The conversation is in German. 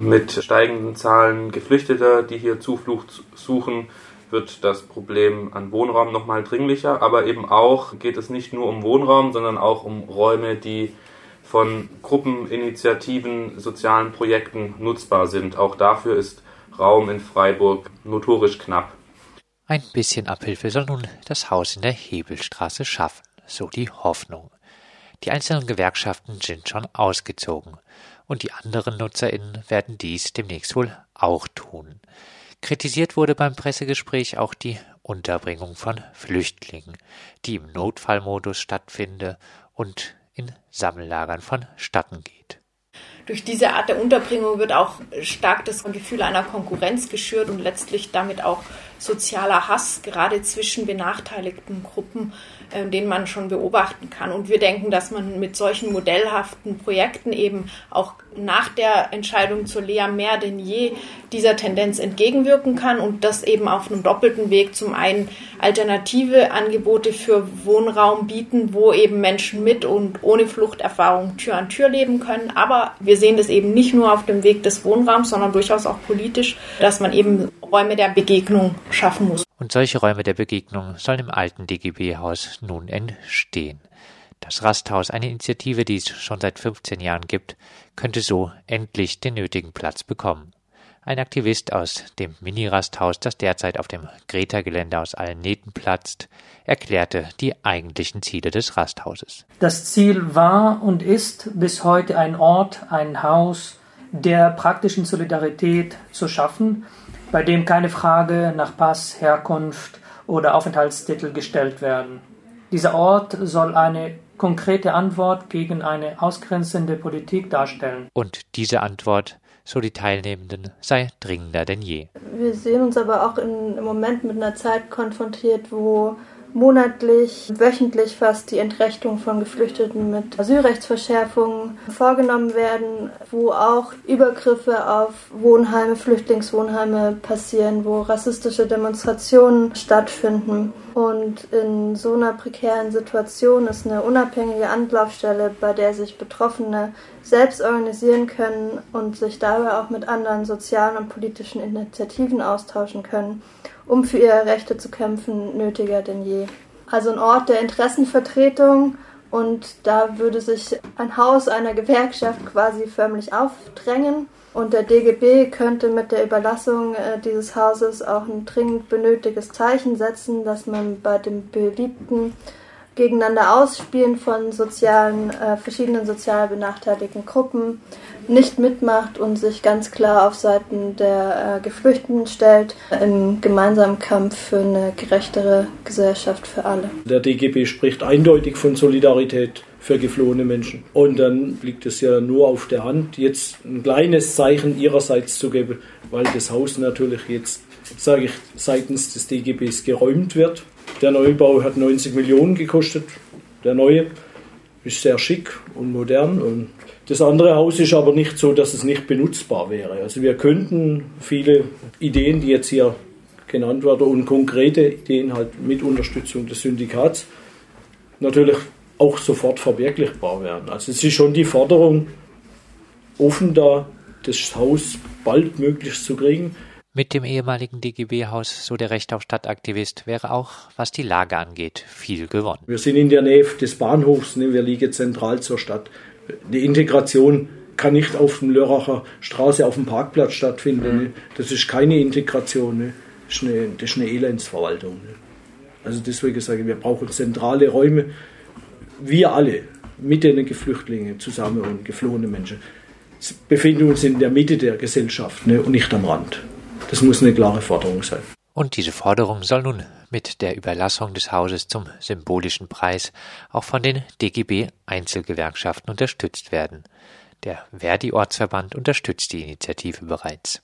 Mit steigenden Zahlen Geflüchteter, die hier Zuflucht suchen, wird das Problem an Wohnraum nochmal dringlicher. Aber eben auch geht es nicht nur um Wohnraum, sondern auch um Räume, die von Gruppeninitiativen, sozialen Projekten nutzbar sind. Auch dafür ist Raum in Freiburg notorisch knapp. Ein bisschen Abhilfe soll nun das Haus in der Hebelstraße schaffen, so die Hoffnung. Die einzelnen Gewerkschaften sind schon ausgezogen, und die anderen NutzerInnen werden dies demnächst wohl auch tun. Kritisiert wurde beim Pressegespräch auch die Unterbringung von Flüchtlingen, die im Notfallmodus stattfinde und in Sammellagern vonstatten geht. Durch diese Art der Unterbringung wird auch stark das Gefühl einer Konkurrenz geschürt und letztlich damit auch sozialer Hass, gerade zwischen benachteiligten Gruppen, äh, den man schon beobachten kann. Und wir denken, dass man mit solchen modellhaften Projekten eben auch nach der Entscheidung zur Lea mehr denn je dieser Tendenz entgegenwirken kann und das eben auf einem doppelten Weg zum einen alternative Angebote für Wohnraum bieten, wo eben Menschen mit und ohne Fluchterfahrung Tür an Tür leben können. Aber wir sehen das eben nicht nur auf dem Weg des Wohnraums, sondern durchaus auch politisch, dass man eben Räume der Begegnung schaffen muss. Und solche Räume der Begegnung sollen im alten DGB-Haus nun entstehen. Das Rasthaus, eine Initiative, die es schon seit 15 Jahren gibt, könnte so endlich den nötigen Platz bekommen. Ein Aktivist aus dem Mini-Rasthaus, das derzeit auf dem Greta-Gelände aus allen Nähten platzt, erklärte die eigentlichen Ziele des Rasthauses. Das Ziel war und ist bis heute ein Ort, ein Haus der praktischen Solidarität zu schaffen, bei dem keine Frage nach Pass, Herkunft oder Aufenthaltstitel gestellt werden. Dieser Ort soll eine konkrete Antwort gegen eine ausgrenzende Politik darstellen. Und diese Antwort, so die Teilnehmenden, sei dringender denn je. Wir sehen uns aber auch in, im Moment mit einer Zeit konfrontiert, wo monatlich, wöchentlich fast die Entrechtung von Geflüchteten mit Asylrechtsverschärfungen vorgenommen werden, wo auch Übergriffe auf Wohnheime, Flüchtlingswohnheime passieren, wo rassistische Demonstrationen stattfinden. Und in so einer prekären Situation ist eine unabhängige Anlaufstelle, bei der sich Betroffene selbst organisieren können und sich dabei auch mit anderen sozialen und politischen Initiativen austauschen können um für ihre Rechte zu kämpfen, nötiger denn je. Also ein Ort der Interessenvertretung und da würde sich ein Haus einer Gewerkschaft quasi förmlich aufdrängen. Und der DGB könnte mit der Überlassung äh, dieses Hauses auch ein dringend benötigtes Zeichen setzen, dass man bei dem beliebten gegeneinander ausspielen von sozialen, äh, verschiedenen sozial benachteiligten Gruppen nicht mitmacht und sich ganz klar auf Seiten der äh, Geflüchteten stellt, im gemeinsamen Kampf für eine gerechtere Gesellschaft für alle. Der DGB spricht eindeutig von Solidarität für geflohene Menschen. Und dann liegt es ja nur auf der Hand, jetzt ein kleines Zeichen ihrerseits zu geben, weil das Haus natürlich jetzt, sage ich, seitens des DGBs geräumt wird. Der Neubau hat 90 Millionen gekostet. Der neue ist sehr schick und modern. Und das andere Haus ist aber nicht so, dass es nicht benutzbar wäre. Also wir könnten viele Ideen, die jetzt hier genannt werden, und konkrete Ideen halt mit Unterstützung des Syndikats natürlich auch sofort verwirklichbar werden. Also es ist schon die Forderung offen da, das Haus baldmöglichst zu kriegen. Mit dem ehemaligen DGB-Haus, so der Recht auf Stadtaktivist, wäre auch, was die Lage angeht, viel gewonnen. Wir sind in der Nähe des Bahnhofs, ne? wir liegen zentral zur Stadt. Die Integration kann nicht auf dem Lörracher Straße auf dem Parkplatz stattfinden. Mhm. Ne? Das ist keine Integration, ne? das, ist eine, das ist eine Elendsverwaltung. Ne? Also deswegen sage ich, wir brauchen zentrale Räume. Wir alle, mit den Geflüchtlingen zusammen und geflohene Menschen, befinden uns in der Mitte der Gesellschaft ne? und nicht am Rand. Das muss eine klare Forderung sein. Und diese Forderung soll nun mit der Überlassung des Hauses zum symbolischen Preis auch von den DGB Einzelgewerkschaften unterstützt werden. Der Verdi Ortsverband unterstützt die Initiative bereits.